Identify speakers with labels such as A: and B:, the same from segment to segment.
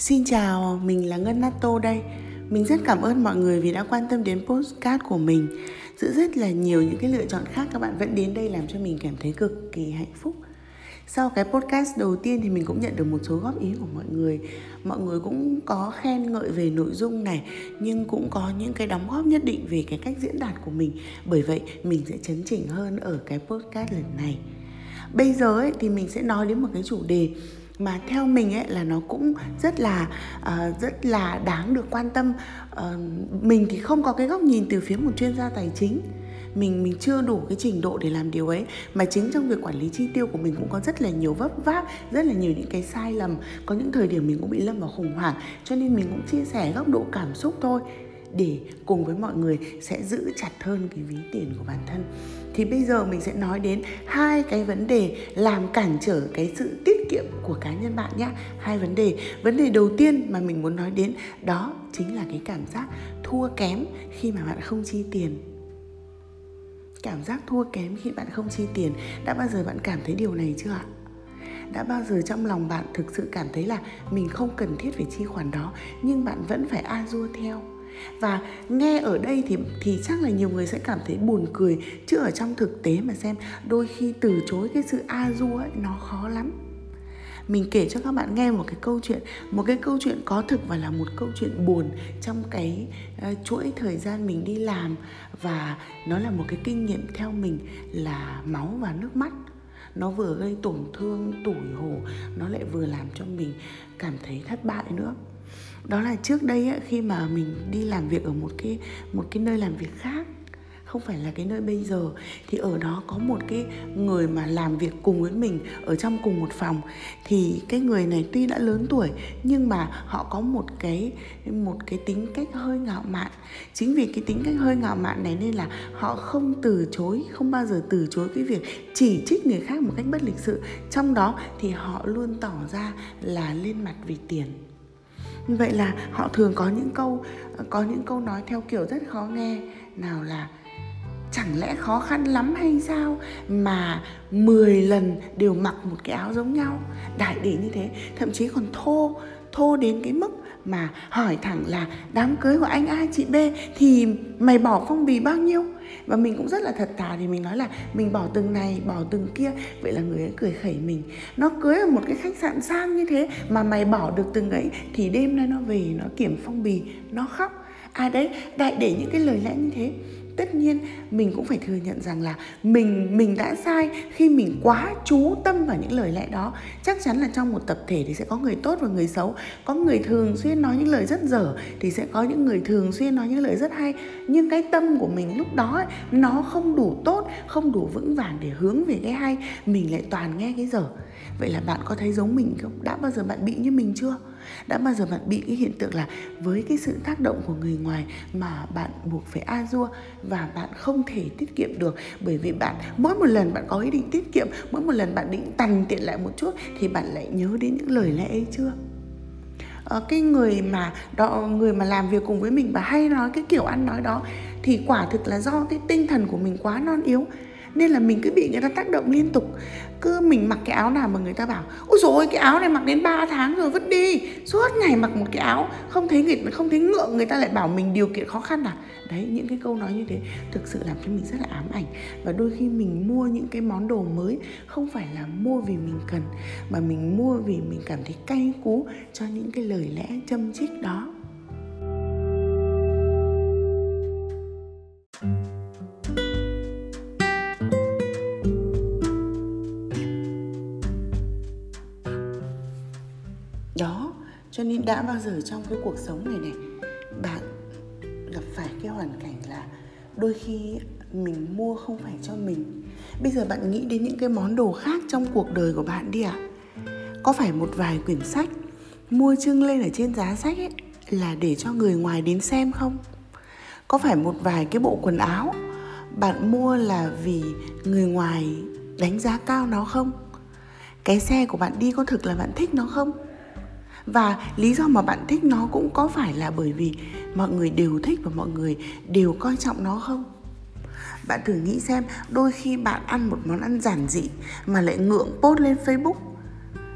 A: Xin chào, mình là Ngân Nato đây. Mình rất cảm ơn mọi người vì đã quan tâm đến postcard của mình. Giữa rất là nhiều những cái lựa chọn khác các bạn vẫn đến đây làm cho mình cảm thấy cực kỳ hạnh phúc. Sau cái podcast đầu tiên thì mình cũng nhận được một số góp ý của mọi người Mọi người cũng có khen ngợi về nội dung này Nhưng cũng có những cái đóng góp nhất định về cái cách diễn đạt của mình Bởi vậy mình sẽ chấn chỉnh hơn ở cái podcast lần này Bây giờ ấy, thì mình sẽ nói đến một cái chủ đề mà theo mình ấy là nó cũng rất là uh, rất là đáng được quan tâm. Uh, mình thì không có cái góc nhìn từ phía một chuyên gia tài chính. Mình mình chưa đủ cái trình độ để làm điều ấy. Mà chính trong việc quản lý chi tiêu của mình cũng có rất là nhiều vấp váp rất là nhiều những cái sai lầm. Có những thời điểm mình cũng bị lâm vào khủng hoảng cho nên mình cũng chia sẻ góc độ cảm xúc thôi để cùng với mọi người sẽ giữ chặt hơn cái ví tiền của bản thân. Thì bây giờ mình sẽ nói đến hai cái vấn đề làm cản trở cái sự tiết kiệm của cá nhân bạn nhé hai vấn đề. Vấn đề đầu tiên mà mình muốn nói đến đó chính là cái cảm giác thua kém khi mà bạn không chi tiền. Cảm giác thua kém khi bạn không chi tiền. Đã bao giờ bạn cảm thấy điều này chưa ạ? Đã bao giờ trong lòng bạn thực sự cảm thấy là mình không cần thiết phải chi khoản đó, nhưng bạn vẫn phải a dua theo? Và nghe ở đây thì thì chắc là nhiều người sẽ cảm thấy buồn cười chứ ở trong thực tế mà xem đôi khi từ chối cái sự a du ấy nó khó lắm. Mình kể cho các bạn nghe một cái câu chuyện một cái câu chuyện có thực và là một câu chuyện buồn trong cái uh, chuỗi thời gian mình đi làm. Và nó là một cái kinh nghiệm theo mình là máu và nước mắt. Nó vừa gây tổn thương tủi hổ nó lại vừa làm cho mình cảm thấy thất bại nữa đó là trước đây ấy, khi mà mình đi làm việc ở một cái một cái nơi làm việc khác không phải là cái nơi bây giờ thì ở đó có một cái người mà làm việc cùng với mình ở trong cùng một phòng. Thì cái người này tuy đã lớn tuổi nhưng mà họ có một cái một cái tính cách hơi ngạo mạn. Chính vì cái tính cách hơi ngạo mạn này nên là họ không từ chối không bao giờ từ chối cái việc chỉ trích người khác một cách bất lịch sự. Trong đó thì họ luôn tỏ ra là lên mặt vì tiền vậy là họ thường có những câu ờ, có những câu nói theo kiểu rất khó nghe. Nào là, chẳng lẽ khó khăn lắm hay sao mà 10 lần đều mặc một cái áo giống nhau? Đại để như thế. Thậm chí còn thô thô đến cái mức mà hỏi thẳng là, đám cưới của anh A, chị B thì mày bỏ phong bì bao nhiêu? Và mình cũng rất là thật thà thì mình nói là, mình bỏ từng này, bỏ từng kia. Vậy là người ấy cười khẩy mình. Nó cưới ở một cái khách sạn sang như thế mà mày bỏ được từng ấy thì đêm nay nó về nó kiểm phong bì, nó khóc. À đấy, đại để những cái lời lẽ như thế tất nhiên mình cũng phải thừa nhận rằng là mình mình đã sai khi mình quá chú tâm vào những lời lẽ đó. Chắc chắn là trong một tập thể thì sẽ có người tốt và người xấu. Có người thường xuyên nói những lời rất dở thì sẽ có những người thường xuyên nói những lời rất hay. Nhưng cái tâm của mình lúc đó ấy, nó không đủ tốt không đủ vững vàng để hướng về cái hay. Mình lại toàn nghe cái dở. Vậy là bạn có thấy giống mình không? Đã bao giờ bạn bị như mình chưa? Đã bao giờ bạn bị cái hiện tượng là với cái sự tác động của người ngoài mà bạn buộc phải a dua và bạn không thể tiết kiệm được? Bởi vì bạn mỗi một lần bạn có ý định tiết kiệm mỗi một lần bạn định tằn tiện lại một chút thì bạn lại nhớ đến những lời lẽ ấy chưa? À, cái người mà đó người mà làm việc cùng với mình và hay nói cái kiểu ăn nói đó thì quả thực là do cái tinh thần của mình quá non yếu. Nên là mình cứ bị người ta tác động liên tục cứ mình mặc cái áo nào mà người ta bảo, ôi rồi cái áo này mặc đến 3 tháng rồi, vứt đi. Suốt ngày mặc một cái áo, không thấy người, không thấy ngượng, người ta lại bảo mình điều kiện khó khăn à? Đấy, những cái câu nói như thế thực sự làm cho mình rất là ám ảnh. Và đôi khi mình mua những cái món đồ mới không phải là mua vì mình cần, mà mình mua vì mình cảm thấy cay cú cho những cái lời lẽ châm chích đó. Cho nên đã bao giờ trong cái cuộc sống này này, bạn gặp phải cái hoàn cảnh là đôi khi mình mua không phải cho mình. Bây giờ bạn nghĩ đến những cái món đồ khác trong cuộc đời của bạn đi ạ. À? có phải một vài quyển sách mua trưng lên ở trên giá sách ấy là để cho người ngoài đến xem không? Có phải một vài cái bộ quần áo bạn mua là vì người ngoài đánh giá cao nó không? Cái xe của bạn đi có thực là bạn thích nó không? Và lý do mà bạn thích nó cũng có phải là bởi vì mọi người đều thích và mọi người đều coi trọng nó không? Bạn thử nghĩ xem đôi khi bạn ăn một món ăn giản dị mà lại ngượng post lên facebook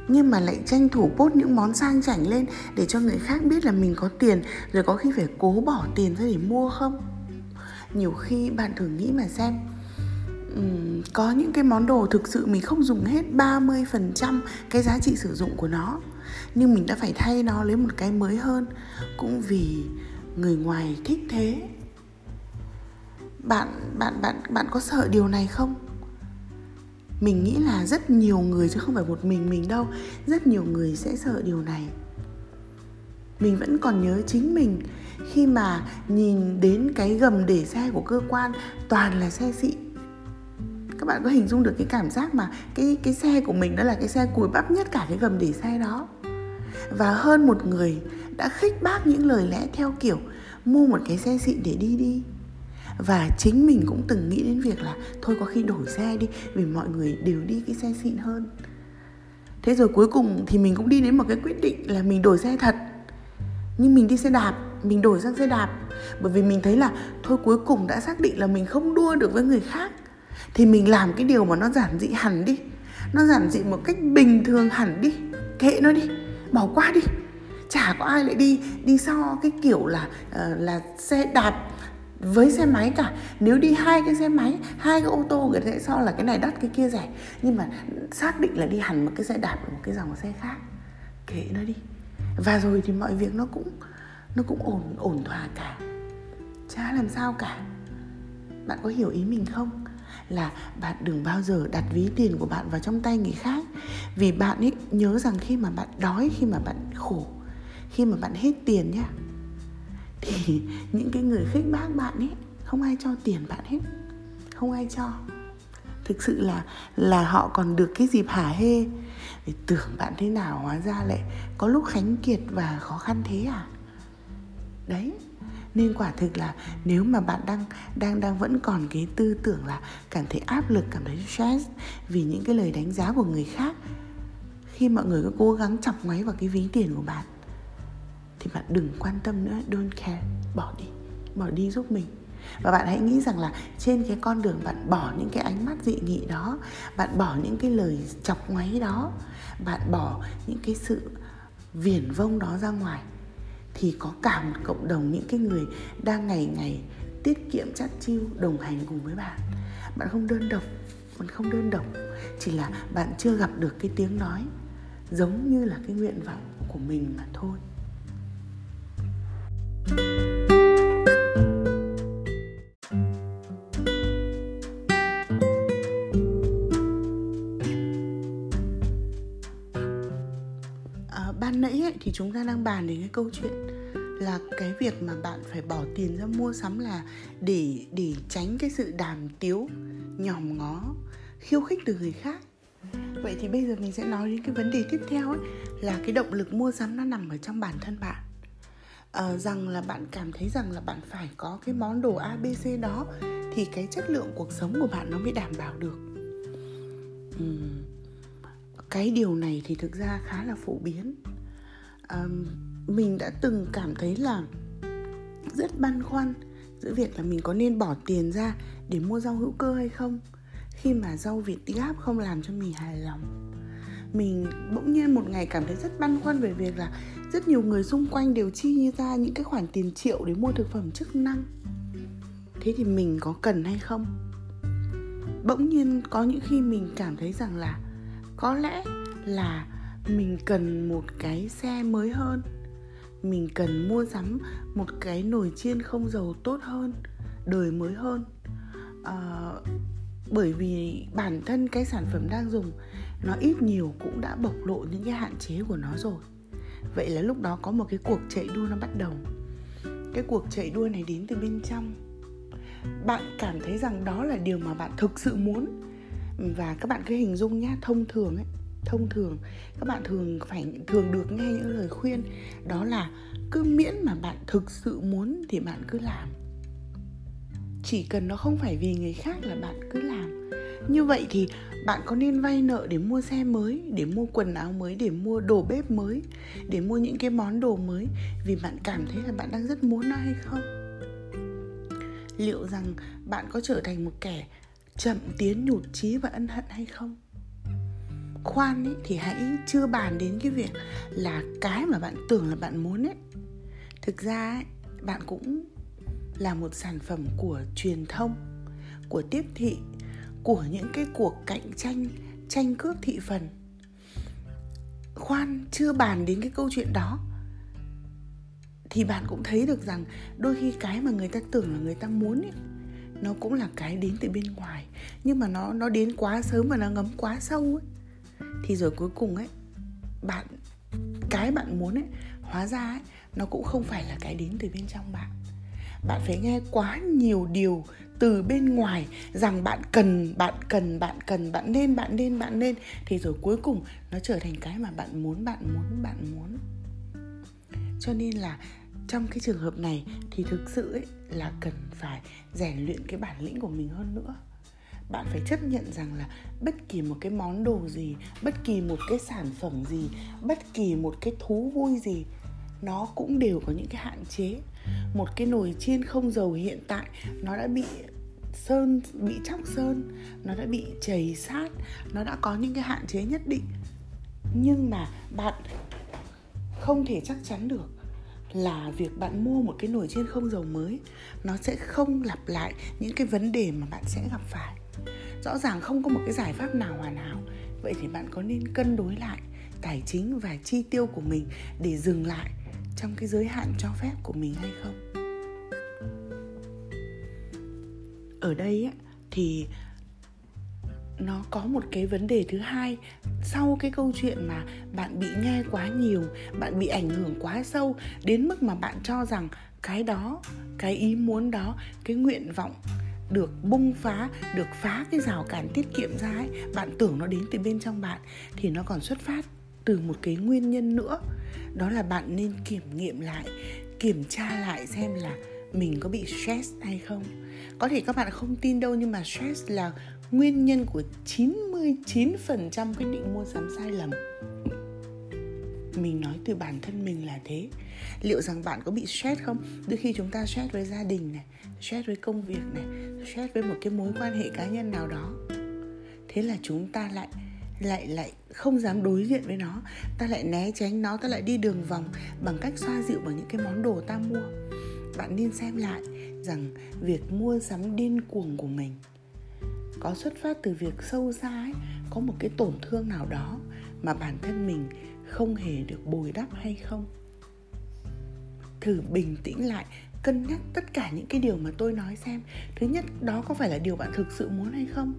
A: nhưng mà lại tranh thủ post những món sang chảnh lên để cho người khác biết là mình có tiền rồi có khi phải cố bỏ tiền ra để mua không? Nhiều khi bạn thử nghĩ mà xem um, có những cái món đồ thực sự mình không dùng hết 30% cái giá trị sử dụng của nó nhưng mình đã phải thay nó lấy một cái mới hơn, cũng vì người ngoài thích thế. Bạn bạn bạn bạn có sợ điều này không? Mình nghĩ là rất nhiều người chứ không phải một mình mình đâu, rất nhiều người sẽ sợ điều này. Mình vẫn còn nhớ chính mình, khi mà nhìn đến cái gầm để xe của cơ quan, toàn là xe xịn các bạn có hình dung được cái cảm giác mà cái cái xe của mình đó là cái xe cùi bắp nhất cả cái gầm để xe đó và hơn một người đã khích bác những lời lẽ theo kiểu, mua một cái xe xịn để đi đi. Và chính mình cũng từng nghĩ đến việc là, thôi có khi đổi xe đi, vì mọi người đều đi cái xe xịn hơn. Thế rồi cuối cùng thì mình cũng đi đến một cái quyết định là mình đổi xe thật. Nhưng mình đi xe đạp, mình đổi sang xe đạp. Bởi vì mình thấy là, thôi cuối cùng đã xác định là mình không đua được với người khác. Thì mình làm cái điều mà nó giản dị hẳn đi. Nó giản dị một cách bình thường hẳn đi. Kệ nó đi bỏ qua đi. Chả có ai lại đi đi so cái kiểu là uh, là xe đạp với xe máy cả. Nếu đi hai cái xe máy hai cái ô tô người ta sẽ so là cái này đắt cái kia rẻ. Nhưng mà xác định là đi hẳn một cái xe đạp một cái dòng xe khác. Kệ nó đi. Và rồi thì mọi việc nó cũng nó cũng ổn ổn thỏa cả. Chả làm sao cả. Bạn có hiểu ý mình không? Là bạn đừng bao giờ đặt ví tiền của bạn vào trong tay người khác. Vì bạn ấy nhớ rằng khi mà bạn đói, khi mà bạn khổ, khi mà bạn hết tiền nhá, thì những cái người khích bác bạn ấy không ai cho tiền bạn hết, không ai cho. Thực sự là là họ còn được cái dịp hả hê để tưởng bạn thế nào hóa ra lại có lúc khánh kiệt và khó khăn thế à? Đấy nên quả thực là nếu mà bạn đang đang đang vẫn còn cái tư tưởng là cảm thấy áp lực, cảm thấy stress vì những cái lời đánh giá của người khác, khi mọi người có cố gắng chọc ngoáy vào cái ví tiền của bạn, thì bạn đừng quan tâm nữa, don't care, bỏ đi bỏ đi giúp mình. Và bạn hãy nghĩ rằng là trên cái con đường bạn bỏ những cái ánh mắt dị nghị đó, bạn bỏ những cái lời chọc ngoáy đó, bạn bỏ những cái sự viển vông đó ra ngoài thì có cả một cộng đồng những cái người đang ngày ngày tiết kiệm chắt chiu đồng hành cùng với bạn. Bạn không đơn độc bạn không đơn độc chỉ là bạn chưa gặp được cái tiếng nói giống như là cái nguyện vọng của mình mà thôi. à, chúng ta đang bàn đến cái câu chuyện là cái việc mà bạn phải bỏ tiền ra mua sắm là để để tránh cái sự đàm tiếu nhòm ngó khiêu khích từ người khác. Vậy thì bây giờ mình sẽ nói đến cái vấn đề tiếp theo ấy là cái động lực mua sắm nó nằm ở trong bản thân bạn. À, rằng là bạn cảm thấy rằng là bạn phải có cái món đồ abc đó thì cái chất lượng cuộc sống của bạn nó mới đảm bảo được. Uhm. cái điều này thì thực ra khá là phổ biến mình đã từng cảm thấy là rất băn khoăn giữa việc là mình có nên bỏ tiền ra để mua rau hữu cơ hay không, khi mà rau việt gáp không làm cho mình hài lòng. Mình bỗng nhiên một ngày cảm thấy rất băn khoăn về việc là rất nhiều người xung quanh đều chi như ra những cái khoản tiền triệu để mua thực phẩm chức năng. Thế thì mình có cần hay không? Bỗng nhiên có những khi mình cảm thấy rằng là có lẽ là mình cần một cái xe mới hơn. Mình cần mua sắm một cái nồi chiên không dầu tốt hơn đời mới hơn. À, bởi vì bản thân cái sản phẩm đang dùng nó ít nhiều cũng đã bộc lộ những cái hạn chế của nó rồi. Vậy là lúc đó có một cái cuộc chạy đua nó bắt đầu. Cái cuộc chạy đua này đến từ bên trong. Bạn cảm thấy rằng đó là điều mà bạn thực sự muốn. Và các bạn cứ hình dung nhá thông thường ấy thông thường, các bạn thường phải, thường được nghe những lời khuyên, đó là cứ miễn mà bạn thực sự muốn thì bạn cứ làm. Chỉ cần nó không phải vì người khác là bạn cứ làm. Như vậy thì bạn có nên vay nợ để mua xe mới, để mua quần áo mới, để mua đồ bếp mới, để mua những cái món đồ mới vì bạn cảm thấy là bạn đang rất muốn nó hay không? Liệu rằng bạn có trở thành một kẻ chậm tiến, nhụt chí và ân hận hay không? Khoan ấy, thì hãy chưa bàn đến cái việc là cái mà bạn tưởng là bạn muốn ấy. Thực ra ấy, bạn cũng là một sản phẩm của truyền thông của tiếp thị của những cái cuộc cạnh tranh tranh cướp thị phần. Khoan chưa bàn đến cái câu chuyện đó thì bạn cũng thấy được rằng đôi khi cái mà người ta tưởng là người ta muốn ấy, nó cũng là cái đến từ bên ngoài. Nhưng mà nó nó đến quá sớm và nó ngấm quá sâu ấy thì rồi cuối cùng ấy, bạn, cái bạn muốn ấy, hóa ra ấy, nó cũng không phải là cái đến từ bên trong bạn. Bạn phải nghe quá nhiều điều từ bên ngoài rằng bạn cần bạn cần bạn cần, bạn nên bạn nên bạn nên. Thì rồi cuối cùng nó trở thành cái mà bạn muốn bạn muốn bạn muốn. Cho nên là trong cái trường hợp này thì thực sự ấy là cần phải rèn luyện cái bản lĩnh của mình hơn nữa bạn phải chấp nhận rằng là bất kỳ một cái món đồ gì, bất kỳ một cái sản phẩm gì, bất kỳ một cái thú vui gì, nó cũng đều có những cái hạn chế. Một cái nồi chiên không dầu hiện tại, nó đã bị sơn, bị chóc sơn, nó đã bị chảy sát, nó đã có những cái hạn chế nhất định. Nhưng mà bạn không thể chắc chắn được là việc bạn mua một cái nồi chiên không dầu mới, nó sẽ không lặp lại những cái vấn đề mà bạn sẽ gặp phải rõ ràng không có một cái giải pháp nào hoàn hảo. Vậy thì bạn có nên cân đối lại tài chính và chi tiêu của mình để dừng lại trong cái giới hạn cho phép của mình hay không? Ở đây thì nó có một cái vấn đề thứ hai. Sau cái câu chuyện mà bạn bị nghe quá nhiều, bạn bị ảnh hưởng quá sâu, đến mức mà bạn cho rằng cái đó, cái ý muốn đó, cái nguyện vọng được bung phá, được phá cái rào cản tiết kiệm ra ấy, bạn tưởng nó đến từ bên trong bạn, thì nó còn xuất phát từ một cái nguyên nhân nữa. Đó là bạn nên kiểm nghiệm lại, kiểm tra lại xem là mình có bị stress hay không. Có thể các bạn không tin đâu, nhưng mà stress là nguyên nhân của 99% quyết định mua sắm sai lầm mình nói từ bản thân mình là thế. Liệu rằng bạn có bị stress không? Đôi khi chúng ta stress với gia đình này stress với công việc này stress với một cái mối quan hệ cá nhân nào đó. Thế là chúng ta lại lại lại không dám đối diện với nó. Ta lại né tránh nó ta lại đi đường vòng bằng cách xoa dịu bằng những cái món đồ ta mua. Bạn nên xem lại rằng việc mua sắm điên cuồng của mình có xuất phát từ việc sâu xa ấy, có một cái tổn thương nào đó mà bản thân mình không hề được bồi đắp hay không? Thử bình tĩnh lại, cân nhắc tất cả những cái điều mà tôi nói xem. Thứ nhất, đó có phải là điều bạn thực sự muốn hay không?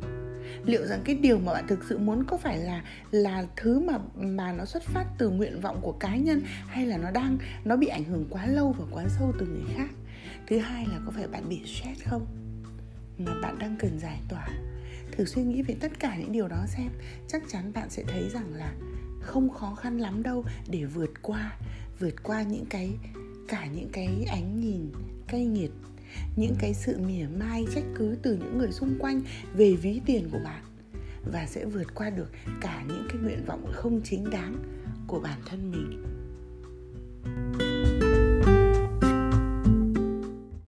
A: Liệu rằng cái điều mà bạn thực sự muốn có phải là là thứ mà mà nó xuất phát từ nguyện vọng của cá nhân hay là nó đang, nó bị ảnh hưởng quá lâu và quá sâu từ người khác? Thứ hai là có phải bạn bị stress không? Mà bạn đang cần giải tỏa. Thử suy nghĩ về tất cả những điều đó xem. Chắc chắn bạn sẽ thấy rằng là không khó khăn lắm đâu để vượt qua vượt qua những cái, cả những cái ánh nhìn cay nghiệt, những cái sự mỉa mai trách cứ từ những người xung quanh về ví tiền của bạn và sẽ vượt qua được cả những cái nguyện vọng không chính đáng của bản thân mình.